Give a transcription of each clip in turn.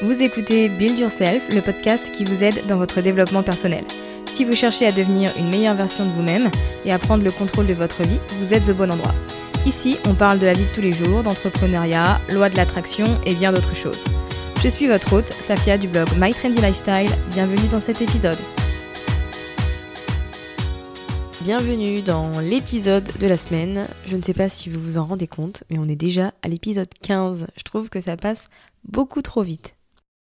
Vous écoutez Build Yourself, le podcast qui vous aide dans votre développement personnel. Si vous cherchez à devenir une meilleure version de vous-même et à prendre le contrôle de votre vie, vous êtes au bon endroit. Ici, on parle de la vie de tous les jours, d'entrepreneuriat, loi de l'attraction et bien d'autres choses. Je suis votre hôte, Safia du blog My Trendy Lifestyle. Bienvenue dans cet épisode. Bienvenue dans l'épisode de la semaine. Je ne sais pas si vous vous en rendez compte, mais on est déjà à l'épisode 15. Je trouve que ça passe beaucoup trop vite.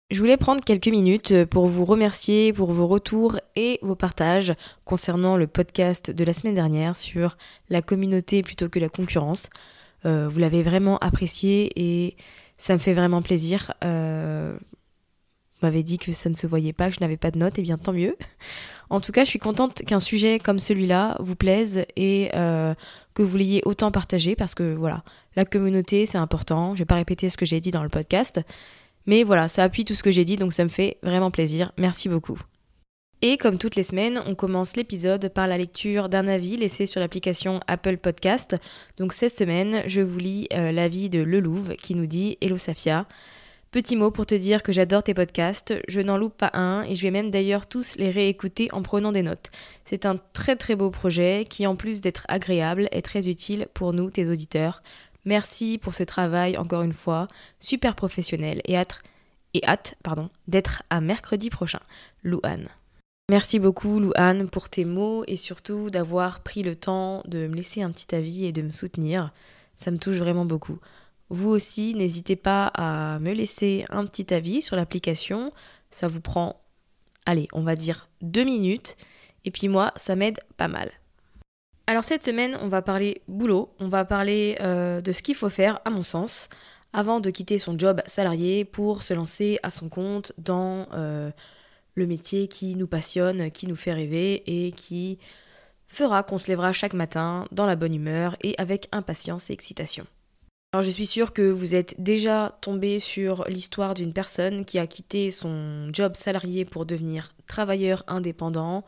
Je voulais prendre quelques minutes pour vous remercier pour vos retours et vos partages concernant le podcast de la semaine dernière sur la communauté plutôt que la concurrence. Euh, vous l'avez vraiment apprécié et ça me fait vraiment plaisir. Euh, vous m'avez dit que ça ne se voyait pas, que je n'avais pas de notes, et bien tant mieux. En tout cas, je suis contente qu'un sujet comme celui-là vous plaise et euh, que vous l'ayez autant partagé parce que voilà, la communauté c'est important. Je vais pas répéter ce que j'ai dit dans le podcast, mais voilà, ça appuie tout ce que j'ai dit, donc ça me fait vraiment plaisir. Merci beaucoup. Et comme toutes les semaines, on commence l'épisode par la lecture d'un avis laissé sur l'application Apple Podcast. Donc cette semaine, je vous lis euh, l'avis de Lelouve qui nous dit Hello Safia. Petit mot pour te dire que j'adore tes podcasts, je n'en loupe pas un et je vais même d'ailleurs tous les réécouter en prenant des notes. C'est un très très beau projet qui en plus d'être agréable est très utile pour nous, tes auditeurs. Merci pour ce travail encore une fois, super professionnel et hâte, pardon, d'être à mercredi prochain. Louane. Merci beaucoup Louane pour tes mots et surtout d'avoir pris le temps de me laisser un petit avis et de me soutenir. Ça me touche vraiment beaucoup. Vous aussi, n'hésitez pas à me laisser un petit avis sur l'application. Ça vous prend, allez, on va dire deux minutes. Et puis moi, ça m'aide pas mal. Alors cette semaine, on va parler boulot, on va parler euh, de ce qu'il faut faire, à mon sens, avant de quitter son job salarié pour se lancer à son compte dans euh, le métier qui nous passionne, qui nous fait rêver et qui fera qu'on se lèvera chaque matin dans la bonne humeur et avec impatience et excitation. Alors je suis sûre que vous êtes déjà tombé sur l'histoire d'une personne qui a quitté son job salarié pour devenir travailleur indépendant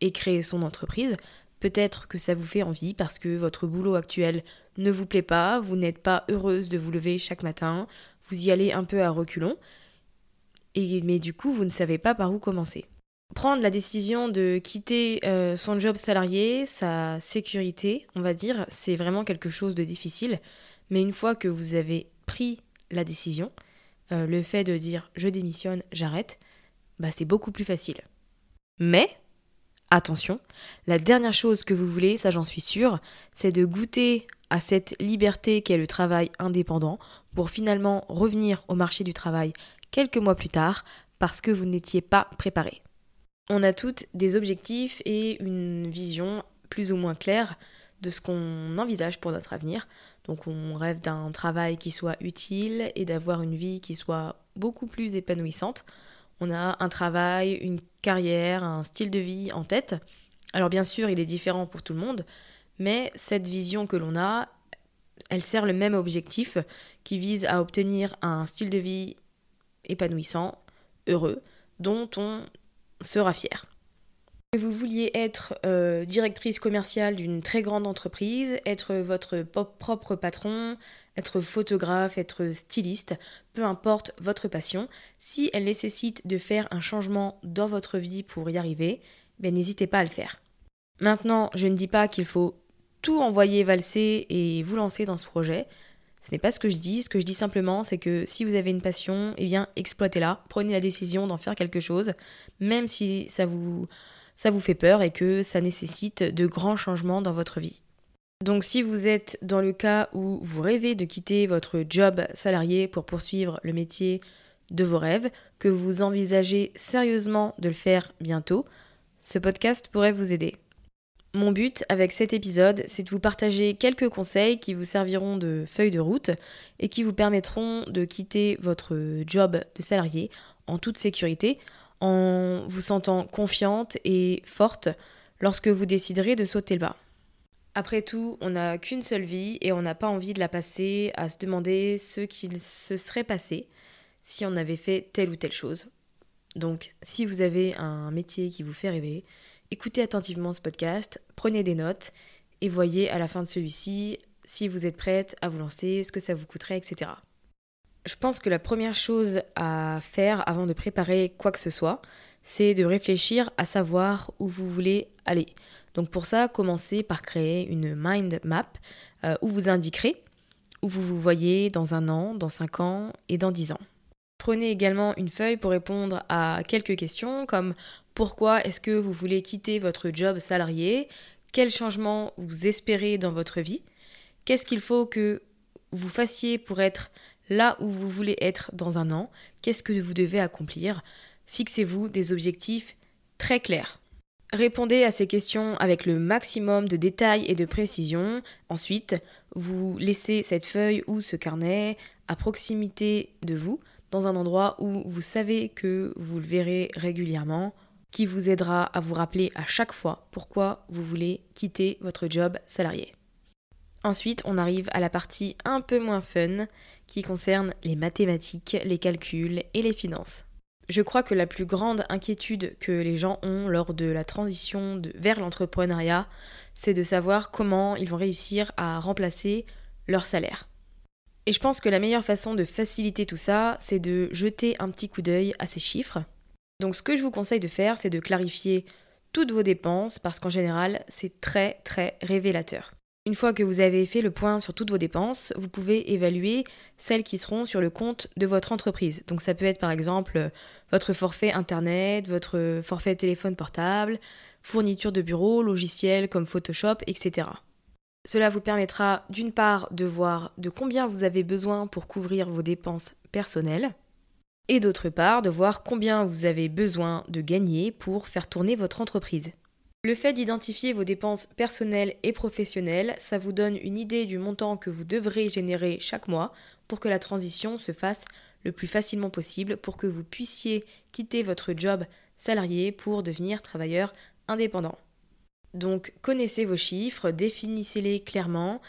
et créer son entreprise. Peut-être que ça vous fait envie parce que votre boulot actuel ne vous plaît pas, vous n'êtes pas heureuse de vous lever chaque matin, vous y allez un peu à reculons, et, mais du coup vous ne savez pas par où commencer. Prendre la décision de quitter euh, son job salarié, sa sécurité, on va dire, c'est vraiment quelque chose de difficile, mais une fois que vous avez pris la décision, euh, le fait de dire je démissionne, j'arrête, bah c'est beaucoup plus facile. Mais Attention, la dernière chose que vous voulez, ça j'en suis sûre, c'est de goûter à cette liberté qu'est le travail indépendant pour finalement revenir au marché du travail quelques mois plus tard parce que vous n'étiez pas préparé. On a toutes des objectifs et une vision plus ou moins claire de ce qu'on envisage pour notre avenir. Donc on rêve d'un travail qui soit utile et d'avoir une vie qui soit beaucoup plus épanouissante on a un travail, une carrière, un style de vie en tête. Alors bien sûr, il est différent pour tout le monde, mais cette vision que l'on a, elle sert le même objectif qui vise à obtenir un style de vie épanouissant, heureux, dont on sera fier. Vous vouliez être euh, directrice commerciale d'une très grande entreprise, être votre propre patron, être photographe, être styliste, peu importe votre passion, si elle nécessite de faire un changement dans votre vie pour y arriver, ben n'hésitez pas à le faire. Maintenant, je ne dis pas qu'il faut tout envoyer valser et vous lancer dans ce projet. Ce n'est pas ce que je dis. Ce que je dis simplement, c'est que si vous avez une passion, eh bien, exploitez-la. Prenez la décision d'en faire quelque chose, même si ça vous, ça vous fait peur et que ça nécessite de grands changements dans votre vie. Donc si vous êtes dans le cas où vous rêvez de quitter votre job salarié pour poursuivre le métier de vos rêves, que vous envisagez sérieusement de le faire bientôt, ce podcast pourrait vous aider. Mon but avec cet épisode, c'est de vous partager quelques conseils qui vous serviront de feuille de route et qui vous permettront de quitter votre job de salarié en toute sécurité, en vous sentant confiante et forte lorsque vous déciderez de sauter le bas. Après tout, on n'a qu'une seule vie et on n'a pas envie de la passer à se demander ce qu'il se serait passé si on avait fait telle ou telle chose. Donc, si vous avez un métier qui vous fait rêver, Écoutez attentivement ce podcast, prenez des notes et voyez à la fin de celui-ci si vous êtes prête à vous lancer, ce que ça vous coûterait, etc. Je pense que la première chose à faire avant de préparer quoi que ce soit, c'est de réfléchir à savoir où vous voulez aller. Donc pour ça, commencez par créer une mind map euh, où vous indiquerez où vous vous voyez dans un an, dans cinq ans et dans dix ans. Prenez également une feuille pour répondre à quelques questions comme pourquoi est-ce que vous voulez quitter votre job salarié? Quel changement vous espérez dans votre vie? Qu'est-ce qu'il faut que vous fassiez pour être là où vous voulez être dans un an? Qu'est-ce que vous devez accomplir? Fixez-vous des objectifs très clairs. Répondez à ces questions avec le maximum de détails et de précision. Ensuite, vous laissez cette feuille ou ce carnet à proximité de vous, dans un endroit où vous savez que vous le verrez régulièrement qui vous aidera à vous rappeler à chaque fois pourquoi vous voulez quitter votre job salarié. Ensuite, on arrive à la partie un peu moins fun qui concerne les mathématiques, les calculs et les finances. Je crois que la plus grande inquiétude que les gens ont lors de la transition vers l'entrepreneuriat, c'est de savoir comment ils vont réussir à remplacer leur salaire. Et je pense que la meilleure façon de faciliter tout ça, c'est de jeter un petit coup d'œil à ces chiffres donc ce que je vous conseille de faire, c'est de clarifier toutes vos dépenses parce qu'en général, c'est très très révélateur. Une fois que vous avez fait le point sur toutes vos dépenses, vous pouvez évaluer celles qui seront sur le compte de votre entreprise. Donc ça peut être par exemple votre forfait Internet, votre forfait téléphone portable, fourniture de bureau, logiciels comme Photoshop, etc. Cela vous permettra d'une part de voir de combien vous avez besoin pour couvrir vos dépenses personnelles, et d'autre part de voir combien vous avez besoin de gagner pour faire tourner votre entreprise. Le fait d'identifier vos dépenses personnelles et professionnelles, ça vous donne une idée du montant que vous devrez générer chaque mois pour que la transition se fasse le plus facilement possible, pour que vous puissiez quitter votre job salarié pour devenir travailleur indépendant. Donc connaissez vos chiffres, définissez-les clairement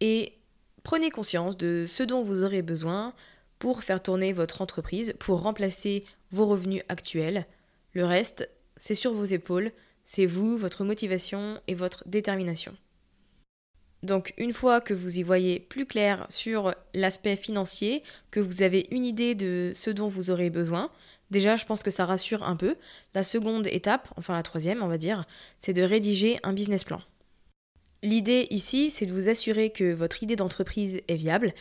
et prenez conscience de ce dont vous aurez besoin pour faire tourner votre entreprise, pour remplacer vos revenus actuels. Le reste, c'est sur vos épaules, c'est vous, votre motivation et votre détermination. Donc une fois que vous y voyez plus clair sur l'aspect financier, que vous avez une idée de ce dont vous aurez besoin, déjà je pense que ça rassure un peu. La seconde étape, enfin la troisième on va dire, c'est de rédiger un business plan. L'idée ici, c'est de vous assurer que votre idée d'entreprise est viable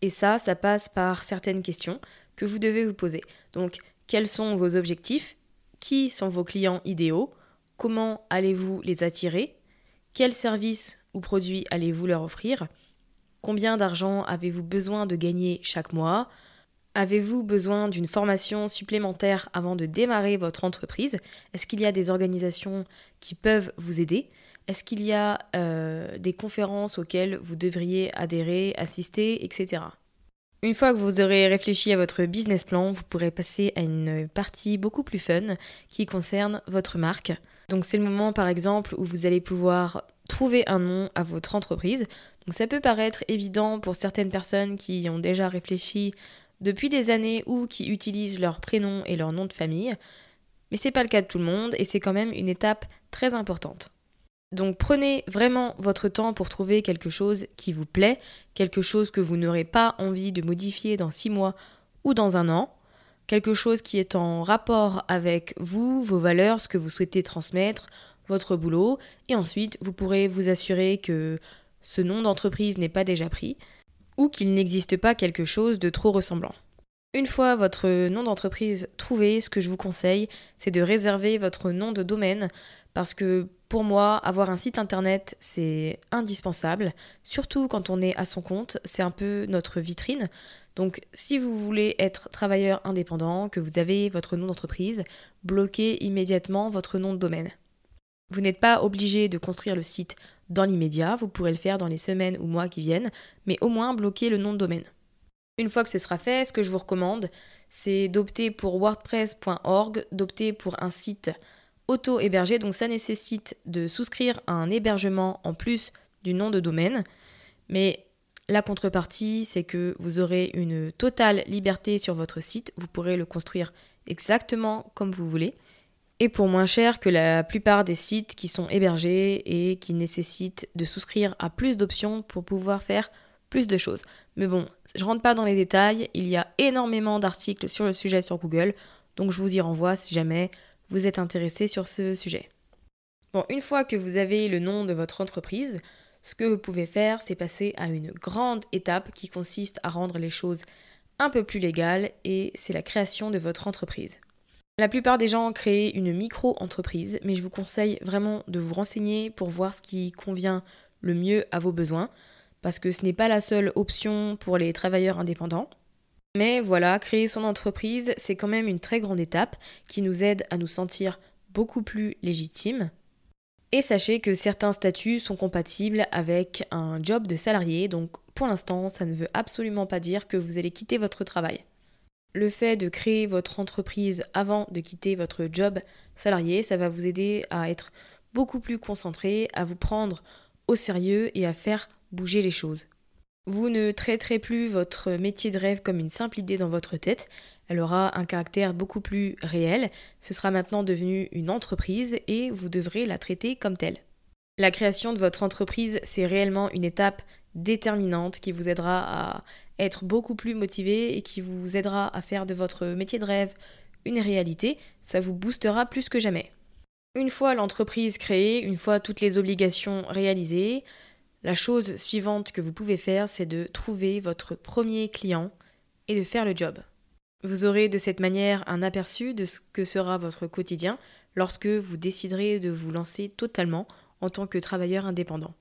et ça, ça passe par certaines questions que vous devez vous poser. Donc, quels sont vos objectifs? Qui sont vos clients idéaux? Comment allez-vous les attirer? Quels services ou produits allez-vous leur offrir? Combien d'argent avez-vous besoin de gagner chaque mois? Avez-vous besoin d'une formation supplémentaire avant de démarrer votre entreprise? Est-ce qu'il y a des organisations qui peuvent vous aider? Est-ce qu'il y a euh, des conférences auxquelles vous devriez adhérer, assister, etc. Une fois que vous aurez réfléchi à votre business plan, vous pourrez passer à une partie beaucoup plus fun qui concerne votre marque. Donc c'est le moment par exemple où vous allez pouvoir trouver un nom à votre entreprise. Donc ça peut paraître évident pour certaines personnes qui y ont déjà réfléchi depuis des années ou qui utilisent leur prénom et leur nom de famille, mais c'est pas le cas de tout le monde et c'est quand même une étape très importante. Donc prenez vraiment votre temps pour trouver quelque chose qui vous plaît, quelque chose que vous n'aurez pas envie de modifier dans six mois ou dans un an, quelque chose qui est en rapport avec vous, vos valeurs, ce que vous souhaitez transmettre, votre boulot, et ensuite vous pourrez vous assurer que ce nom d'entreprise n'est pas déjà pris, ou qu'il n'existe pas quelque chose de trop ressemblant. Une fois votre nom d'entreprise trouvé, ce que je vous conseille, c'est de réserver votre nom de domaine parce que pour moi, avoir un site internet, c'est indispensable, surtout quand on est à son compte, c'est un peu notre vitrine. Donc si vous voulez être travailleur indépendant, que vous avez votre nom d'entreprise, bloquez immédiatement votre nom de domaine. Vous n'êtes pas obligé de construire le site dans l'immédiat, vous pourrez le faire dans les semaines ou mois qui viennent, mais au moins bloquez le nom de domaine. Une fois que ce sera fait, ce que je vous recommande, c'est d'opter pour wordpress.org, d'opter pour un site auto-hébergé, donc ça nécessite de souscrire à un hébergement en plus du nom de domaine, mais la contrepartie, c'est que vous aurez une totale liberté sur votre site, vous pourrez le construire exactement comme vous voulez, et pour moins cher que la plupart des sites qui sont hébergés et qui nécessitent de souscrire à plus d'options pour pouvoir faire plus de choses. Mais bon, je rentre pas dans les détails, il y a énormément d'articles sur le sujet sur Google, donc je vous y renvoie si jamais vous êtes intéressé sur ce sujet. Bon, une fois que vous avez le nom de votre entreprise, ce que vous pouvez faire, c'est passer à une grande étape qui consiste à rendre les choses un peu plus légales et c'est la création de votre entreprise. La plupart des gens créent une micro-entreprise, mais je vous conseille vraiment de vous renseigner pour voir ce qui convient le mieux à vos besoins, parce que ce n'est pas la seule option pour les travailleurs indépendants. Mais voilà, créer son entreprise, c'est quand même une très grande étape qui nous aide à nous sentir beaucoup plus légitimes. Et sachez que certains statuts sont compatibles avec un job de salarié, donc pour l'instant, ça ne veut absolument pas dire que vous allez quitter votre travail. Le fait de créer votre entreprise avant de quitter votre job salarié, ça va vous aider à être beaucoup plus concentré, à vous prendre au sérieux et à faire bouger les choses. Vous ne traiterez plus votre métier de rêve comme une simple idée dans votre tête, elle aura un caractère beaucoup plus réel, ce sera maintenant devenu une entreprise et vous devrez la traiter comme telle. La création de votre entreprise, c'est réellement une étape déterminante qui vous aidera à être beaucoup plus motivé et qui vous aidera à faire de votre métier de rêve une réalité, ça vous boostera plus que jamais. Une fois l'entreprise créée, une fois toutes les obligations réalisées, la chose suivante que vous pouvez faire, c'est de trouver votre premier client et de faire le job. Vous aurez de cette manière un aperçu de ce que sera votre quotidien lorsque vous déciderez de vous lancer totalement en tant que travailleur indépendant.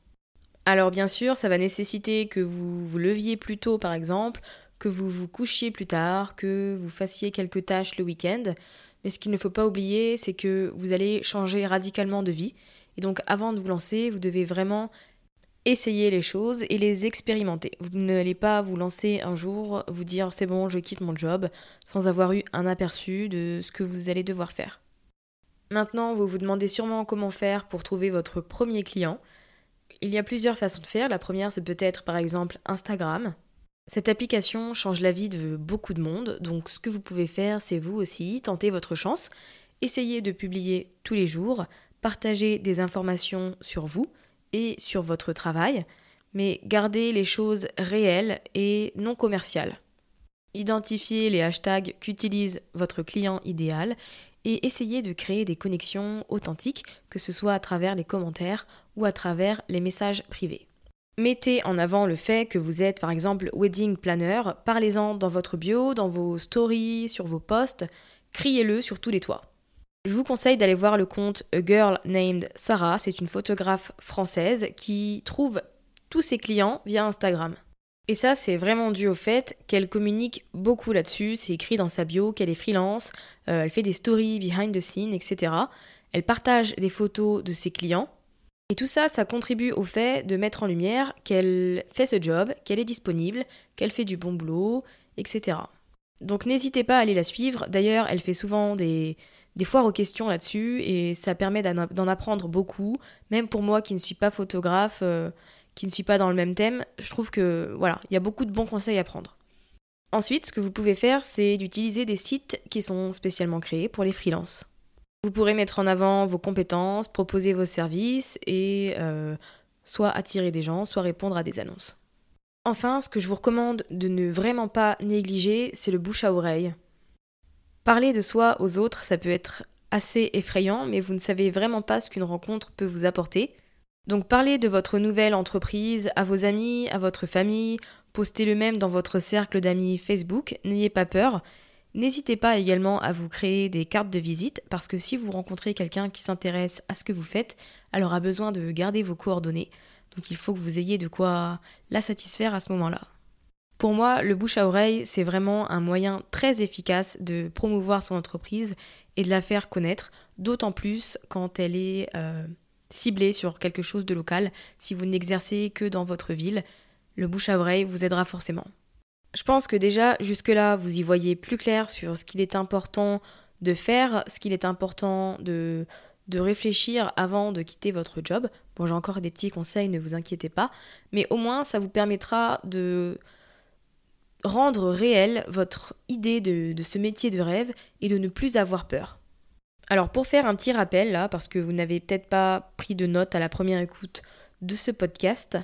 Alors bien sûr, ça va nécessiter que vous vous leviez plus tôt par exemple, que vous vous couchiez plus tard, que vous fassiez quelques tâches le week-end, mais ce qu'il ne faut pas oublier, c'est que vous allez changer radicalement de vie, et donc avant de vous lancer, vous devez vraiment essayez les choses et les expérimenter. Vous n'allez pas vous lancer un jour, vous dire c'est bon, je quitte mon job, sans avoir eu un aperçu de ce que vous allez devoir faire. Maintenant, vous vous demandez sûrement comment faire pour trouver votre premier client. Il y a plusieurs façons de faire. La première, c'est peut-être par exemple Instagram. Cette application change la vie de beaucoup de monde, donc ce que vous pouvez faire, c'est vous aussi tenter votre chance, essayez de publier tous les jours, partager des informations sur vous, sur votre travail, mais gardez les choses réelles et non commerciales. Identifiez les hashtags qu'utilise votre client idéal et essayez de créer des connexions authentiques, que ce soit à travers les commentaires ou à travers les messages privés. Mettez en avant le fait que vous êtes par exemple wedding planner, parlez-en dans votre bio, dans vos stories, sur vos posts, criez-le sur tous les toits. Je vous conseille d'aller voir le compte A Girl Named Sarah. C'est une photographe française qui trouve tous ses clients via Instagram. Et ça, c'est vraiment dû au fait qu'elle communique beaucoup là-dessus. C'est écrit dans sa bio qu'elle est freelance, euh, elle fait des stories behind the scenes, etc. Elle partage des photos de ses clients. Et tout ça, ça contribue au fait de mettre en lumière qu'elle fait ce job, qu'elle est disponible, qu'elle fait du bon boulot, etc. Donc n'hésitez pas à aller la suivre. D'ailleurs, elle fait souvent des, des foires aux questions là-dessus et ça permet d'en apprendre beaucoup, même pour moi qui ne suis pas photographe, euh, qui ne suis pas dans le même thème, je trouve que voilà, il y a beaucoup de bons conseils à prendre. Ensuite, ce que vous pouvez faire, c'est d'utiliser des sites qui sont spécialement créés pour les freelances. Vous pourrez mettre en avant vos compétences, proposer vos services et euh, soit attirer des gens, soit répondre à des annonces. Enfin, ce que je vous recommande de ne vraiment pas négliger, c'est le bouche à oreille. Parler de soi aux autres, ça peut être assez effrayant, mais vous ne savez vraiment pas ce qu'une rencontre peut vous apporter. Donc parlez de votre nouvelle entreprise à vos amis, à votre famille, postez le même dans votre cercle d'amis Facebook, n'ayez pas peur. N'hésitez pas également à vous créer des cartes de visite parce que si vous rencontrez quelqu'un qui s'intéresse à ce que vous faites, elle aura besoin de garder vos coordonnées. Donc il faut que vous ayez de quoi la satisfaire à ce moment-là. Pour moi, le bouche à oreille, c'est vraiment un moyen très efficace de promouvoir son entreprise et de la faire connaître, d'autant plus quand elle est euh, ciblé sur quelque chose de local. Si vous n'exercez que dans votre ville, le bouche à oreille vous aidera forcément. Je pense que déjà, jusque-là, vous y voyez plus clair sur ce qu'il est important de faire, ce qu'il est important de, de réfléchir avant de quitter votre job. Bon, j'ai encore des petits conseils, ne vous inquiétez pas, mais au moins ça vous permettra de rendre réelle votre idée de, ce métier de rêve et de ne plus avoir peur. Alors pour faire un petit rappel là, parce que vous n'avez peut-être pas pris de notes à la première écoute de ce podcast,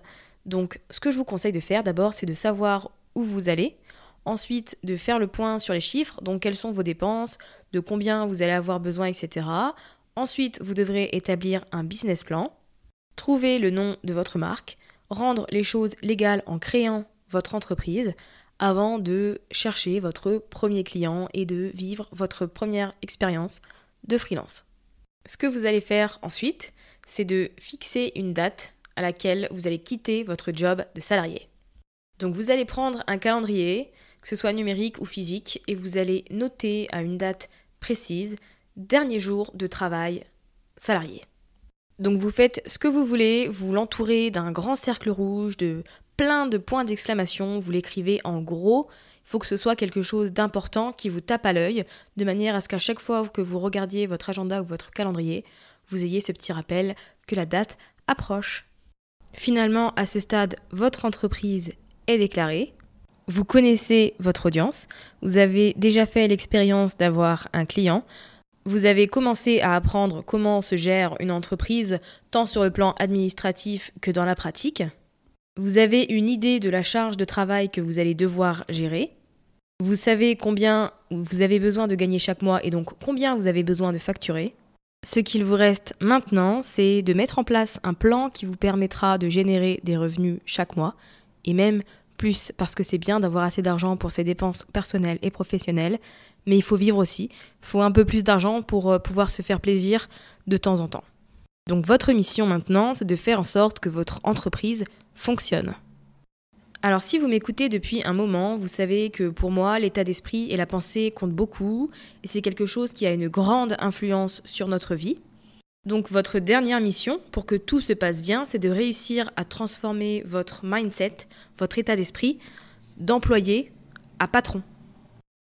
donc ce que je vous conseille de faire d'abord c'est de savoir où vous allez, ensuite de faire le point sur les chiffres, donc quelles sont vos dépenses, de combien vous allez avoir besoin, etc. Ensuite vous devrez établir un business plan, trouver le nom de votre marque, rendre les choses légales en créant votre entreprise avant de chercher votre premier client et de vivre votre première expérience de freelance. Ce que vous allez faire ensuite, c'est de fixer une date à laquelle vous allez quitter votre job de salarié. Donc vous allez prendre un calendrier, que ce soit numérique ou physique, et vous allez noter à une date précise dernier jour de travail salarié. Donc vous faites ce que vous voulez, vous l'entourez d'un grand cercle rouge, de plein de points d'exclamation, vous l'écrivez en gros. Il faut que ce soit quelque chose d'important qui vous tape à l'œil, de manière à ce qu'à chaque fois que vous regardiez votre agenda ou votre calendrier, vous ayez ce petit rappel que la date approche. Finalement, à ce stade, votre entreprise est déclarée, vous connaissez votre audience, vous avez déjà fait l'expérience d'avoir un client, vous avez commencé à apprendre comment se gère une entreprise tant sur le plan administratif que dans la pratique. Vous avez une idée de la charge de travail que vous allez devoir gérer. Vous savez combien vous avez besoin de gagner chaque mois et donc combien vous avez besoin de facturer. Ce qu'il vous reste maintenant, c'est de mettre en place un plan qui vous permettra de générer des revenus chaque mois et même plus parce que c'est bien d'avoir assez d'argent pour ses dépenses personnelles et professionnelles, mais il faut vivre aussi. Il faut un peu plus d'argent pour euh, pouvoir se faire plaisir de temps en temps. Donc votre mission maintenant, c'est de faire en sorte que votre entreprise fonctionne. Alors si vous m'écoutez depuis un moment, vous savez que pour moi, l'état d'esprit et la pensée comptent beaucoup, et c'est quelque chose qui a une grande influence sur notre vie. Donc votre dernière mission, pour que tout se passe bien, c'est de réussir à transformer votre mindset, votre état d'esprit, d'employé à patron.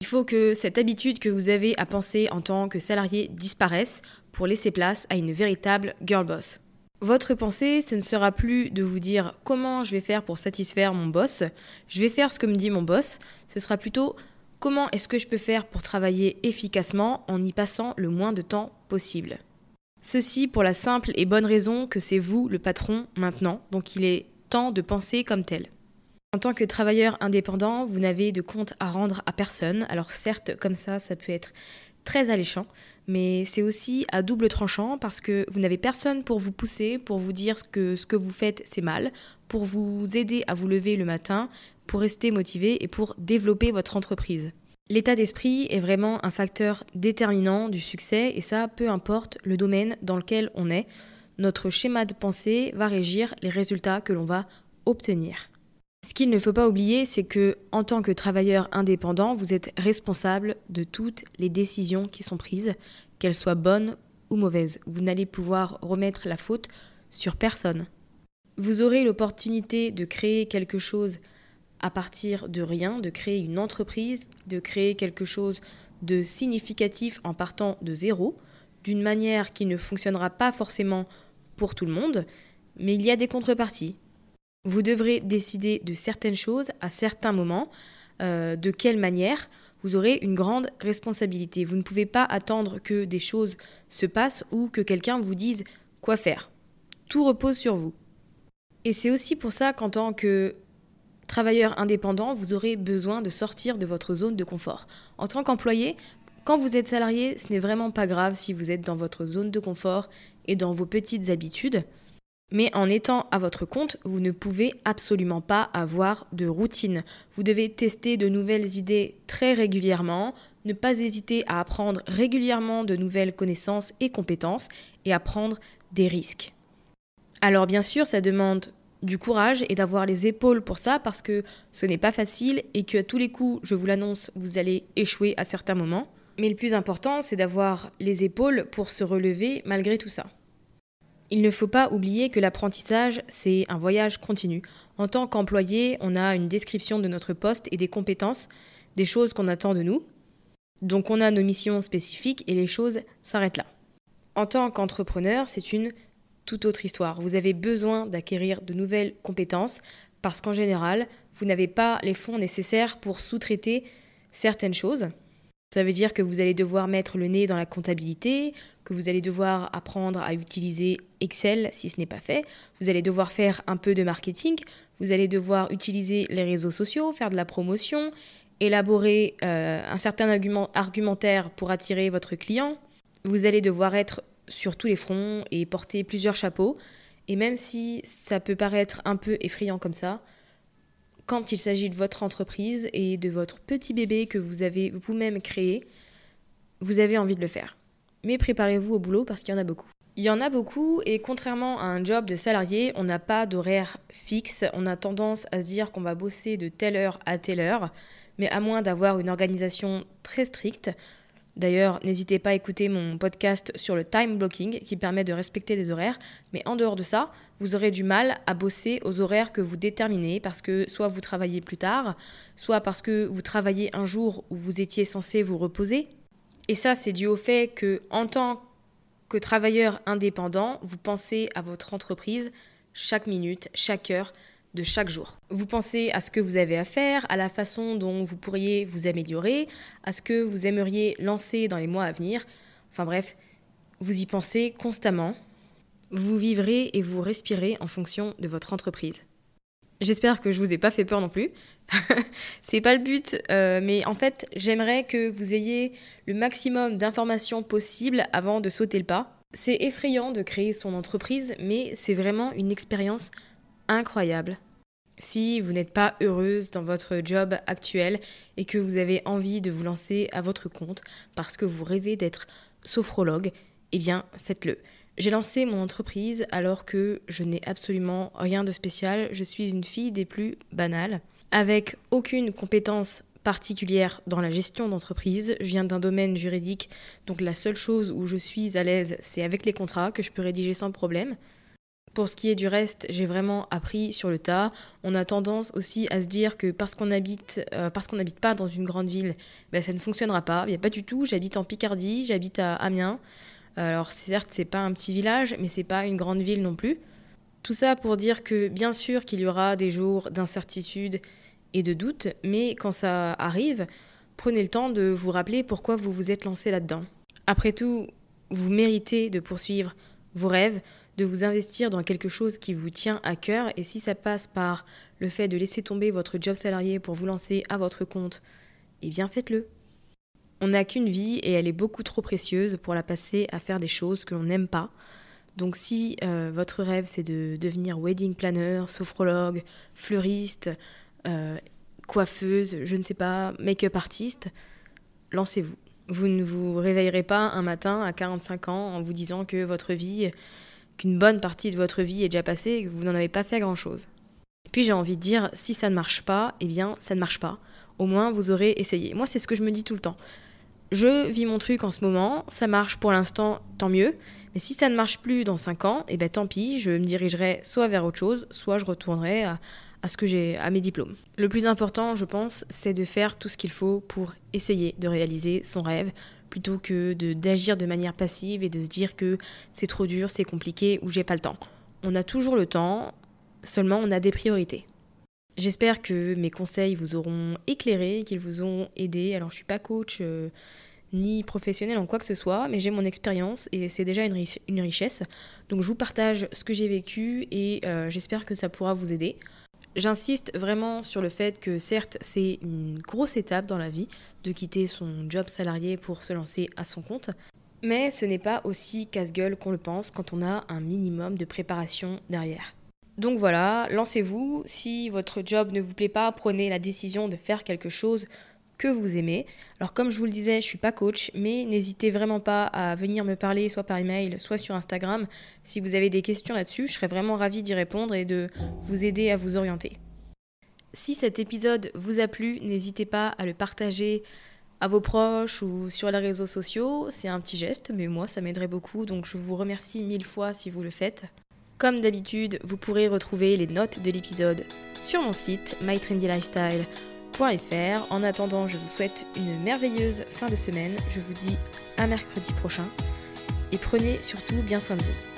Il faut que cette habitude que vous avez à penser en tant que salarié disparaisse pour laisser place à une véritable girl boss. Votre pensée, ce ne sera plus de vous dire comment je vais faire pour satisfaire mon boss, je vais faire ce que me dit mon boss, ce sera plutôt comment est-ce que je peux faire pour travailler efficacement en y passant le moins de temps possible. Ceci pour la simple et bonne raison que c'est vous le patron maintenant, donc il est temps de penser comme tel. En tant que travailleur indépendant, vous n'avez de compte à rendre à personne, alors certes comme ça ça peut être très alléchant, mais c'est aussi à double tranchant parce que vous n'avez personne pour vous pousser, pour vous dire que ce que vous faites c'est mal, pour vous aider à vous lever le matin, pour rester motivé et pour développer votre entreprise. L'état d'esprit est vraiment un facteur déterminant du succès et ça, peu importe le domaine dans lequel on est, notre schéma de pensée va régir les résultats que l'on va obtenir. Ce qu'il ne faut pas oublier, c'est que en tant que travailleur indépendant, vous êtes responsable de toutes les décisions qui sont prises, qu'elles soient bonnes ou mauvaises. Vous n'allez pouvoir remettre la faute sur personne. Vous aurez l'opportunité de créer quelque chose à partir de rien, de créer une entreprise, de créer quelque chose de significatif en partant de zéro, d'une manière qui ne fonctionnera pas forcément pour tout le monde, mais il y a des contreparties. Vous devrez décider de certaines choses à certains moments, euh, de quelle manière. Vous aurez une grande responsabilité. Vous ne pouvez pas attendre que des choses se passent ou que quelqu'un vous dise quoi faire. Tout repose sur vous. Et c'est aussi pour ça qu'en tant que travailleur indépendant, vous aurez besoin de sortir de votre zone de confort. En tant qu'employé, quand vous êtes salarié, ce n'est vraiment pas grave si vous êtes dans votre zone de confort et dans vos petites habitudes. Mais en étant à votre compte, vous ne pouvez absolument pas avoir de routine. Vous devez tester de nouvelles idées très régulièrement, ne pas hésiter à apprendre régulièrement de nouvelles connaissances et compétences et à prendre des risques. Alors bien sûr, ça demande du courage et d'avoir les épaules pour ça parce que ce n'est pas facile et que à tous les coups, je vous l'annonce, vous allez échouer à certains moments. Mais le plus important, c'est d'avoir les épaules pour se relever malgré tout ça. Il ne faut pas oublier que l'apprentissage, c'est un voyage continu. En tant qu'employé, on a une description de notre poste et des compétences, des choses qu'on attend de nous. Donc on a nos missions spécifiques et les choses s'arrêtent là. En tant qu'entrepreneur, c'est une toute autre histoire. Vous avez besoin d'acquérir de nouvelles compétences parce qu'en général, vous n'avez pas les fonds nécessaires pour sous-traiter certaines choses. Ça veut dire que vous allez devoir mettre le nez dans la comptabilité, que vous allez devoir apprendre à utiliser Excel si ce n'est pas fait, vous allez devoir faire un peu de marketing, vous allez devoir utiliser les réseaux sociaux, faire de la promotion, élaborer euh, un certain argument, argumentaire pour attirer votre client. Vous allez devoir être sur tous les fronts et porter plusieurs chapeaux. Et même si ça peut paraître un peu effrayant comme ça, quand il s'agit de votre entreprise et de votre petit bébé que vous avez vous-même créé, vous avez envie de le faire. Mais préparez-vous au boulot parce qu'il y en a beaucoup. Il y en a beaucoup et contrairement à un job de salarié, on n'a pas d'horaire fixe. On a tendance à se dire qu'on va bosser de telle heure à telle heure, mais à moins d'avoir une organisation très stricte, D'ailleurs, n'hésitez pas à écouter mon podcast sur le time blocking qui permet de respecter des horaires. Mais en dehors de ça, vous aurez du mal à bosser aux horaires que vous déterminez parce que soit vous travaillez plus tard, soit parce que vous travaillez un jour où vous étiez censé vous reposer. Et ça, c'est dû au fait que, en tant que travailleur indépendant, vous pensez à votre entreprise chaque minute, chaque heure, de chaque jour. Vous pensez à ce que vous avez à faire, à la façon dont vous pourriez vous améliorer, à ce que vous aimeriez lancer dans les mois à venir. Enfin bref, vous y pensez constamment. Vous vivrez et vous respirez en fonction de votre entreprise. J'espère que je vous ai pas fait peur non plus. c'est pas le but, euh, mais en fait, j'aimerais que vous ayez le maximum d'informations possibles avant de sauter le pas. C'est effrayant de créer son entreprise, mais c'est vraiment une expérience incroyable. Si vous n'êtes pas heureuse dans votre job actuel et que vous avez envie de vous lancer à votre compte parce que vous rêvez d'être sophrologue, eh bien faites-le. J'ai lancé mon entreprise alors que je n'ai absolument rien de spécial, je suis une fille des plus banales, avec aucune compétence particulière dans la gestion d'entreprise. Je viens d'un domaine juridique, donc la seule chose où je suis à l'aise, c'est avec les contrats que je peux rédiger sans problème. Pour ce qui est du reste, j'ai vraiment appris sur le tas. On a tendance aussi à se dire que parce qu'on habite, euh, n'habite pas dans une grande ville, ben, ça ne fonctionnera pas. Il n'y a pas du tout. J'habite en Picardie, j'habite à Amiens. Alors certes, c'est pas un petit village, mais c'est pas une grande ville non plus. Tout ça pour dire que bien sûr qu'il y aura des jours d'incertitude et de doute, mais quand ça arrive, prenez le temps de vous rappeler pourquoi vous vous êtes lancé là-dedans. Après tout, vous méritez de poursuivre vos rêves, de vous investir dans quelque chose qui vous tient à cœur. Et si ça passe par le fait de laisser tomber votre job salarié pour vous lancer à votre compte, eh bien faites-le. On n'a qu'une vie et elle est beaucoup trop précieuse pour la passer à faire des choses que l'on n'aime pas. Donc si euh, votre rêve c'est de devenir wedding planner, sophrologue, fleuriste, euh, coiffeuse, je ne sais pas, make-up artiste, lancez-vous. Vous ne vous réveillerez pas un matin à 45 ans en vous disant que votre vie qu'une bonne partie de votre vie est déjà passée et que vous n'en avez pas fait grand-chose. Puis j'ai envie de dire, si ça ne marche pas, eh bien ça ne marche pas. Au moins vous aurez essayé. Moi c'est ce que je me dis tout le temps. Je vis mon truc en ce moment, ça marche pour l'instant, tant mieux. Mais si ça ne marche plus dans 5 ans, eh ben tant pis, je me dirigerai soit vers autre chose, soit je retournerai à, ce que j'ai à mes diplômes. Le plus important, je pense, c'est de faire tout ce qu'il faut pour essayer de réaliser son rêve, plutôt que d'agir de, manière passive et de se dire que c'est trop dur, c'est compliqué ou j'ai pas le temps. On a toujours le temps, Seulement, on a des priorités. J'espère que mes conseils vous auront éclairé, qu'ils vous ont aidé. Alors, je suis pas coach euh, ni professionnel en quoi que ce soit, mais j'ai mon expérience et c'est déjà une, richesse. Donc, je vous partage ce que j'ai vécu et euh, j'espère que ça pourra vous aider. J'insiste vraiment sur le fait que certes, c'est une grosse étape dans la vie de quitter son job salarié pour se lancer à son compte, mais ce n'est pas aussi casse-gueule qu'on le pense quand on a un minimum de préparation derrière. Donc voilà, lancez-vous. Si votre job ne vous plaît pas, prenez la décision de faire quelque chose que vous aimez. Alors comme je vous le disais, je suis pas coach, mais n'hésitez vraiment pas à venir me parler soit par email, soit sur Instagram. Si vous avez des questions là-dessus, je serais vraiment ravie d'y répondre et de vous aider à vous orienter. Si cet épisode vous a plu, n'hésitez pas à le partager à vos proches ou sur les réseaux sociaux. C'est un petit geste, mais moi ça m'aiderait beaucoup, donc je vous remercie mille fois si vous le faites. Comme d'habitude, vous pourrez retrouver les notes de l'épisode sur mon site mytrendylifestyle.fr. En attendant, je vous souhaite une merveilleuse fin de semaine. Je vous dis à mercredi prochain et prenez surtout bien soin de vous.